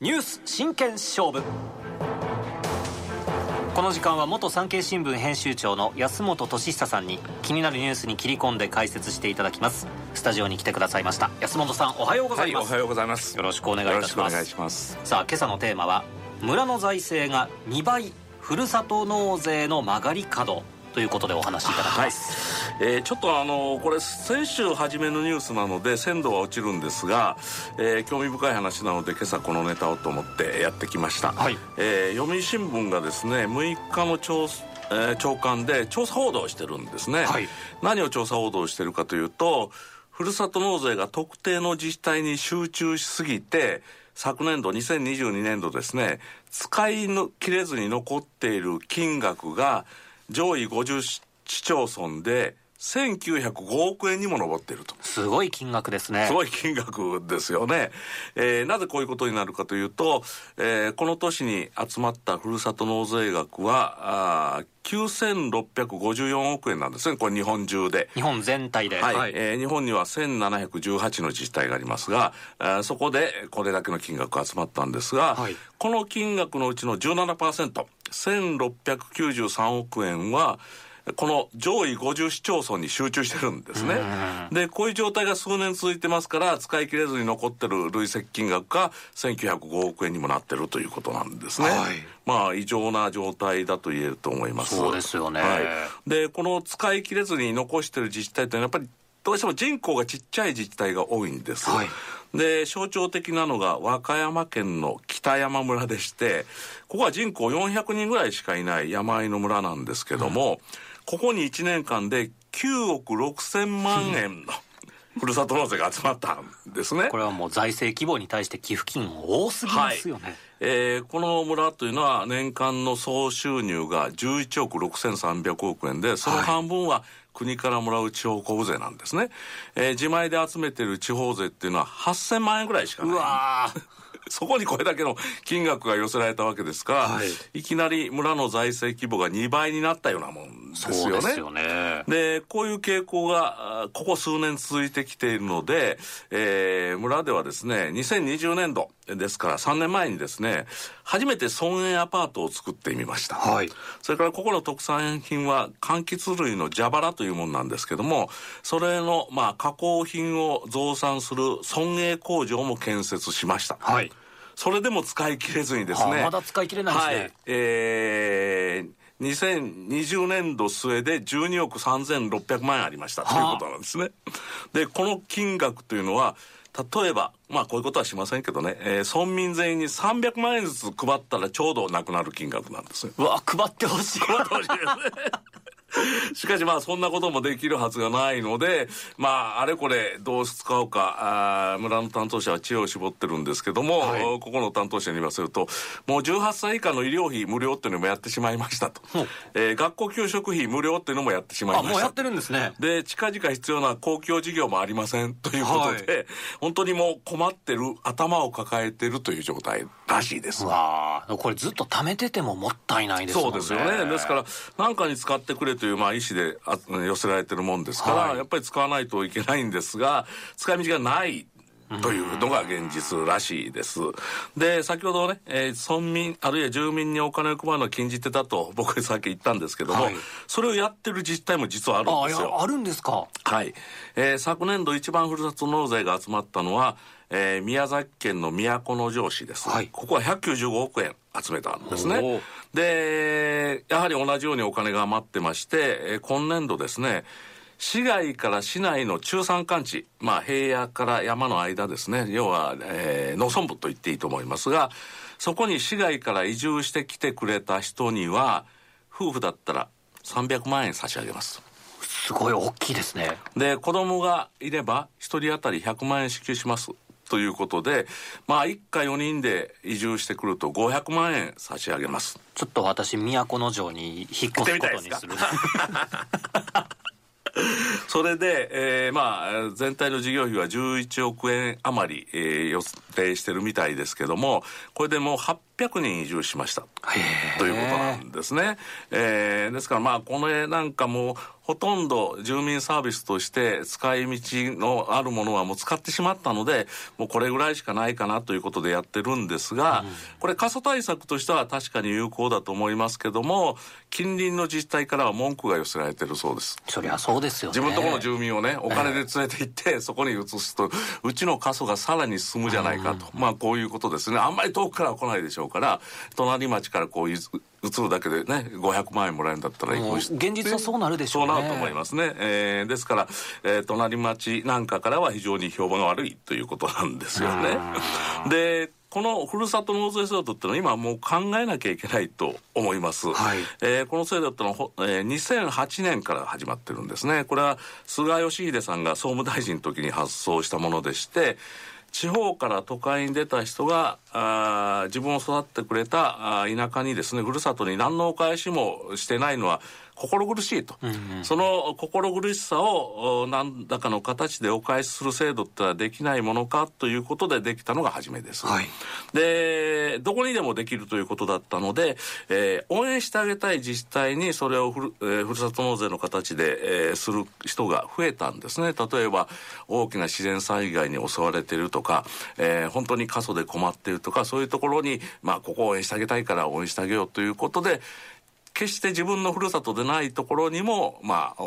ニュース真剣勝負。この時間は元産経新聞編集長の安本俊久さんに気になるニュースに切り込んで解説していただきます。スタジオに来てくださいました。安本さんおはようございます、はい、おはようございます。よろしくお願いいたします。お願いします。さあ今朝のテーマは村の財政が2倍ふるさと納税の曲がり角ということでお話しいただきます、はい、えー、ちょっとあのこれ先週初めのニュースなので鮮度は落ちるんですが、えー、興味深い話なので今朝このネタをと思ってやってきました、はい、えー、読売新聞がですね6日の調えー、長官で調査報道をしてるんですね、はい、何を調査報道してるかというとふるさと納税が特定の自治体に集中しすぎて昨年度2022年度ですね使い切れずに残っている金額が上位50市町村で1905億円にも上っていると。すごい金額ですね。すごい金額ですよね。えー、なぜこういうことになるかというと、えー、この年に集まったふるさと納税額は、あ9654億円なんですね、これ日本中で。日本全体で。はい。はい、えー、日本には1718の自治体がありますが、えー、そこでこれだけの金額が集まったんですが、はい、この金額のうちの17%、1693億円は、この上位50市町村に集中してるんですね。で、こういう状態が数年続いてますから、使い切れずに残ってる累積金額が1905億円にもなってるということなんですね。はい、まあ、異常な状態だと言えると思います。そうですよね。はい。で、この使い切れずに残してる自治体というのは、やっぱりどうしても人口がちっちゃい自治体が多いんです。はい、で、象徴的なのが和歌山県の北山村でして、ここは人口400人ぐらいしかいない山あいの村なんですけども、うんここに1年間で9億6千万円の、ふるさと納税が集まったんですね。これはもう財政規模に対して寄付金多すぎますよね。はい、えー、この村というのは年間の総収入が11億6300億円で、その半分は国からもらう地方交付税なんですね。えー、自前で集めてる地方税っていうのは8000万円ぐらいしかない。うわそこにこれだけの金額が寄せられたわけですから、はい、いきなり村の財政規模が2倍になったようなもんですよね。ですよね。で、こういう傾向が、ここ数年続いてきているので、えー、村ではですね、2020年度ですから3年前にですね、初めて村営アパートを作ってみました。はい。それからここの特産品は柑橘類の蛇腹というものなんですけども、それの、まあ、加工品を増産する村営工場も建設しました。はい。それでも使い切れずにですね。まだ使い切れないですね。はい。えー、2020年度末で12億3600万円ありましたということなんですね。で、この金額というのは、例えば、まあこういうことはしませんけどね、えー、村民全員に300万円ずつ配ったらちょうどなくなる金額なんですよ。うわ、配ってほしい。配ってほしいですね。しかしまあそんなこともできるはずがないので、まああれこれどう使うか、あ村の担当者は知恵を絞ってるんですけども、はい、ここの担当者に言わせると、もう18歳以下の医療費無料っていうのもやってしまいましたと。えー、学校給食費無料っていうのもやってしまいました。もうやってるんですね。で、近々必要な公共事業もありませんということで、はい、本当にもう困ってる、頭を抱えてるという状態らしいです。わこれずっと貯めててももったいないですね。そうですよね。ですから、何かに使ってくれという、まあ、意思であ寄せられてるもんですから、はい、やっぱり使わないといけないんですが、使い道がないというのが現実らしいです。で、先ほどね、えー、村民、あるいは住民にお金を配るのを禁じてたと僕さっき言ったんですけども、はい、それをやってる自治体も実はあるんですよ。ああるんですか？はい。えー、昨年度一番ふるさと納税が集まったのは、えー、宮崎県の都城市です。はい、ここは195億円集めたんですね。で、やはり同じようにお金が余ってまして、えー、今年度ですね、市街から市内の中山間地、まあ平野から山の間ですね、要は、えー、農村部と言っていいと思いますが、そこに市外から移住してきてくれた人には、夫婦だったら300万円差し上げます。すごい大きいですね。で、子供がいれば、1人当たり100万円支給します。ということで、まあ、一家4人で移住してくると500万円差し上げます。ちょっと私、都城に引っ越すことにする。それで、えー、まあ、全体の事業費は11億円余り、えー、予定してるみたいですけども、これでもう800人移住しました。ということなんですね。えー、ですからまあこれなんかもほとんど住民サービスとして使い道のあるものはもう使ってしまったのでもうこれぐらいしかないかなということでやってるんですが、うん、これ過疎対策としては確かに有効だと思いますけども近隣の自治体からは文句が寄せられてるそうです。そりゃそうですよ、ね、自分とこの住民をねお金で連れて行って、えー、そこに移すとうちの過疎がさらに進むじゃないかと、うん、まあこういうことですね。あんまり遠くからは来ないでしょうから隣町からこう移るだけでね500万円もらえるんだったら現実はそうなるでしょうね。そうなると思いますね、えー、ですから、えー、隣町なんかからは非常に評判が悪いということなんですよね。でこのふるさと納税制度っていうのは今もう考えなきゃいけないと思います。はい、えー、この制度ってのは、えー、2008年から始まってるんですね。これは菅義偉さんが総務大臣の時に発送したものでして、地方から都会に出た人があ自分を育ってくれたあ田舎にですねふるさとに何のお返しもしてないのは心苦しいと、うんうん、その心苦しさを何らかの形でお返しする制度ってのはできないものかということでできたのが初めです、はい、でどこにでもできるということだったので、えー、応援してあげたい自治体にそれをふる,、えー、ふるさと納税の形で、えー、する人が増えたんですね。例えば大きな自然災害に襲われているとか、えー、本当に過疎で困っているとかそういうところに、まあ、ここを応援してあげたいから応援してあげようということで決して自分のふるさとでないところにも、まあ、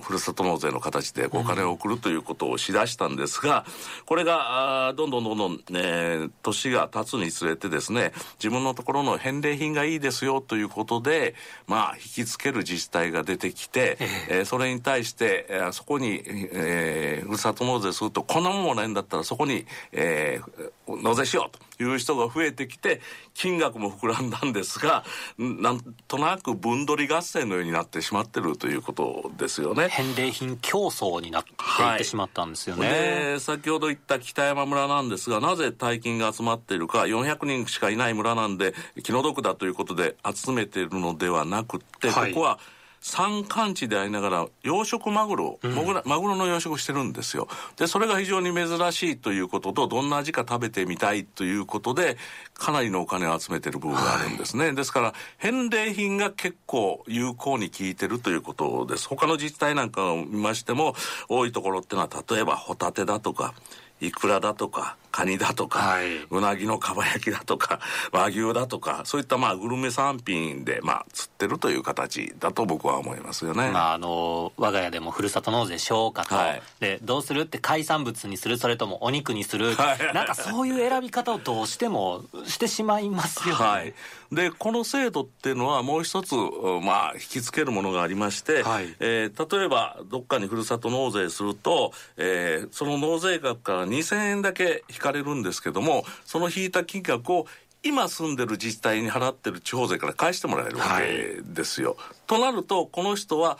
ふるさと納税の形でお金を送るということをしだしたんですが、これが、どんどんどんどん、ね、年が経つにつれてですね、自分のところの返礼品がいいですよということで、まあ、引きつける自治体が出てきて、えー、それに対して、えー、そこに、えー、ふるさと納税すると、こんなもんもないんだったら、そこに、えー、納税しようと。いう人が増えてきて金額も膨らんだんですがなんとなく分取り合戦のようになってしまってるということですよね。返礼品競争になっていってしまったんですよね、で先ほど言った北山村なんですがなぜ大金が集まっているか400人しかいない村なんで気の毒だということで集めているのではなくて、はい、ここは山間地でありながら養殖マグロ、うん、マグロの養殖してるんですよ。でそれが非常に珍しいということとどんな味か食べてみたいということでかなりのお金を集めてる部分があるんですね、はい、ですから返礼品が結構有効に効いてるということです。他の自治体なんかを見ましても多いところっていうのは例えばホタテだとかイクラだとかカニだとか、はい、うなぎのかば焼きだとか 和牛だとかそういったまあグルメ産品でまあ釣ってるという形だと僕は思いますよね。まああの我が家でもふるさと納税しようかと、はい、でどうするって海産物にするそれともお肉にする、はい、なんかそういう選び方をどうしてもしてしまいますよね。はい、でこの制度っていうのはもう一つまあ引きつけるものがありまして、はい、えー、例えばどっかにふるさと納税すると、えー、その納税額から2000円だけ引かれるんですけどもその引いた金額を今住んでる自治体に払ってる地方税から返してもらえるわけですよ。はい、となるとこの人は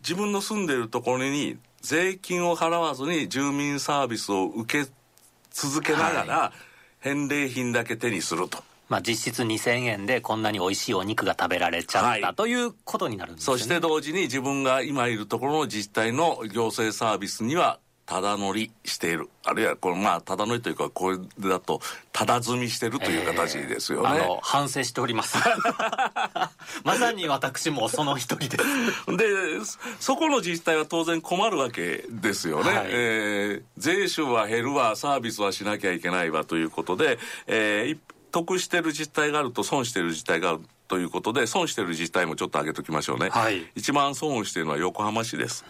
自分の住んでるところに税金を払わずに住民サービスを受け続けながら、返礼品だけ手にすると。まあ、実質2000円でこんなに美味しいお肉が食べられちゃった、はい、ということになるんですね。そして同時に自分が今いるところの自治体の行政サービスにはただ乗りしている。あるいはこれまあただ乗りというかこれだとただ積みしてるという形ですよね、えー、反省しております。まさに私もその一人です。でそこの自治体は当然困るわけですよね、はい、えー、税収は減るわサービスはしなきゃいけないわということで、えー、得してる自治体があると損してる自治体があるということで損してる自治体もちょっと上げときましょうね、はい、一番損しているのは横浜市です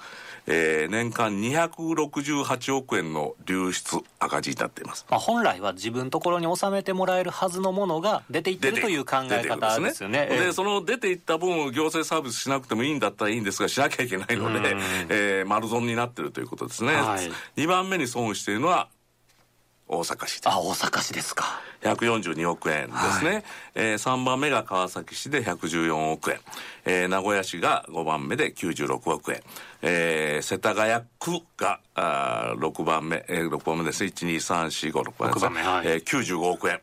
えー、年間268億円の流出赤字になっています、まあ、本来は自分のところに納めてもらえるはずのものが出ていってるという考え方ですよね。で、ね。その出ていった分を行政サービスしなくてもいいんだったらいいんですがしなきゃいけないので、えー、丸損になってるということですね、はい、2番目に損しているのは大阪市あ大阪市ですか。142億円ですね、はい、えー、3番目が川崎市で114億円、えー、名古屋市が5番目で96億円、えー、世田谷区があ6番目、えー、6番目ですね。12345 6番目です、ね。はい、えー、95億円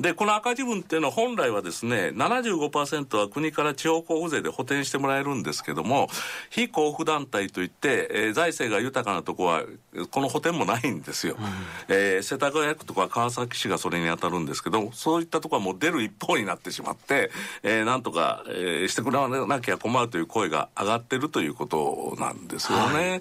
でこの赤字分っていうのは本来はですね75%は国から地方交付税で補填してもらえるんですけども非交付団体といって、えー、財政が豊かなとこはこの補填もないんですよ、うん、えー、世田谷区とか川崎市がそれに当たるんですけどそういったとこはもう出る一方になってしまって、えー、なんとか、えー、してくれなきゃ困るという声が上がってるということなんですよね、は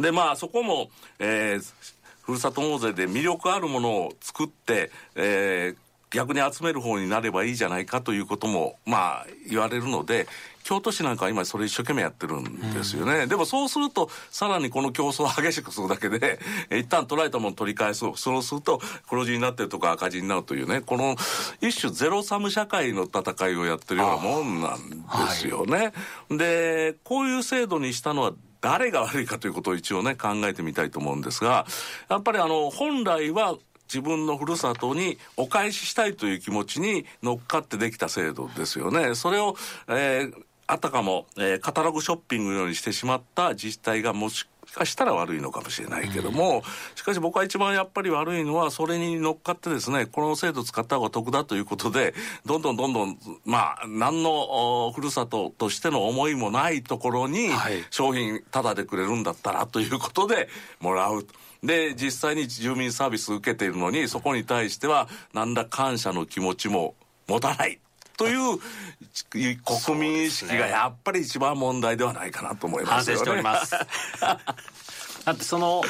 い、でまあそこも、えー、ふるさと納税で魅力あるものを作って、えー、逆に集める方になればいいじゃないかということもまあ言われるので京都市なんかは今それ一生懸命やってるんですよね、うん、でもそうするとさらにこの競争を激しくするだけで 一旦取られたものを取り返そうそうすると黒字になってるとか赤字になるというね。この一種ゼロサム社会の戦いをやってるようなもんなんですよね、はい、でこういう制度にしたのは誰が悪いかということを一応ね考えてみたいと思うんですがやっぱりあの本来は自分のふるさとにお返ししたいという気持ちに乗っかってできた制度ですよね。それを、えーあたかも、えー、カタログショッピングのようにしてしまった自治体がもしかしたら悪いのかもしれないけども、しかし僕は一番やっぱり悪いのは、それに乗っかってですね、この制度使った方が得だということで、どんどんどんどん、まあ、何のふるさととしての思いもないところに、商品タダでくれるんだったらということでもらう。で、実際に住民サービス受けているのに、そこに対しては、何ら感謝の気持ちも持たない。という国民意識がやっぱり一番問題ではないかなと思いますよね。反省しております。だってその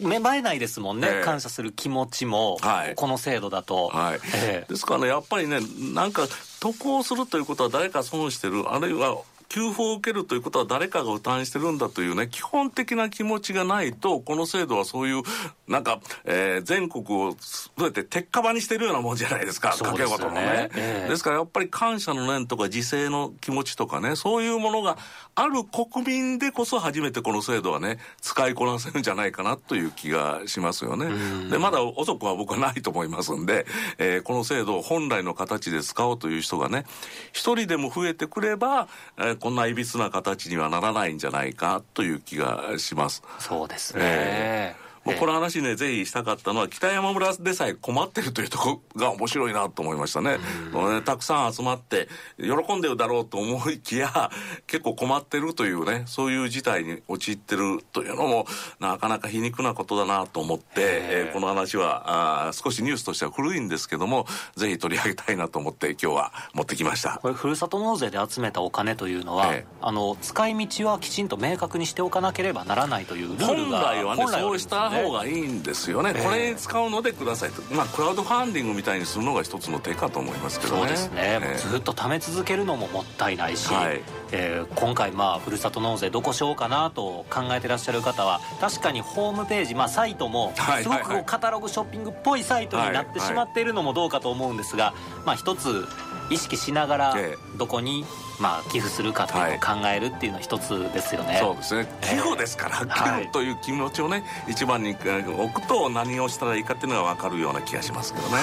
芽生えないですもんね、えー、感謝する気持ちも、はい、この制度だと、はい。えー、ですからねやっぱりねなんか得をするということは誰か損してるあるいは給付を受けるということは誰かが負担してるんだというね、基本的な気持ちがないと、この制度はそういう、なんか、えー、全国をどうやって鉄火場にしてるようなもんじゃないですか、掛け事のね、えー、ですからやっぱり感謝の念とか自制の気持ちとかね、そういうものがある国民でこそ初めてこの制度はね、使いこなせるんじゃないかなという気がしますよね。で、まだ遅くは僕はないと思いますんで、えー、この制度を本来の形で使おうという人がね、一人でも増えてくれば、えーこんないびつな形にはならないんじゃないかという気がします。そうですね。えーもうこの話ね、ぜひしたかったのは、北山村でさえ困ってるというところが面白いなと思いましたね。ねたくさん集まって、喜んでるだろうと思いきや、結構困ってるというね、そういう事態に陥ってるというのも、なかなか皮肉なことだなと思って、えー、この話はあ少しニュースとしては古いんですけども、ぜひ取り上げたいなと思って今日は持ってきました。これ、ふるさと納税で集めたお金というのは、えー、あの、使い道はきちんと明確にしておかなければならないというルールが本来はね、そうした方がいいんですよね、これに使うのでくださいと、まあ、クラウドファンディングみたいにするのが一つの手かと思いますけどね。そうですね、えー、ずっと貯め続けるのももったいないし、はい、えー、今回まあふるさと納税どこしようかなと考えてらっしゃる方は確かにホームページ、まあ、サイトもすごくカタログショッピングっぽいサイトになってしまっているのもどうかと思うんですが、まあ、一つ意識しながらどこにまあ寄付するかっていうのを考えるっていうのは一つですよね、はい、そうですね。寄付ですから、えー、寄付という気持ちをね、一番に置くと何をしたらいいかっていうのが分かるような気がしますけどね、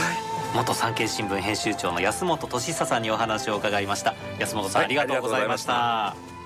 元産経新聞編集長の安本俊久さんにお話を伺いました。安本さん、はい、ありがとうございました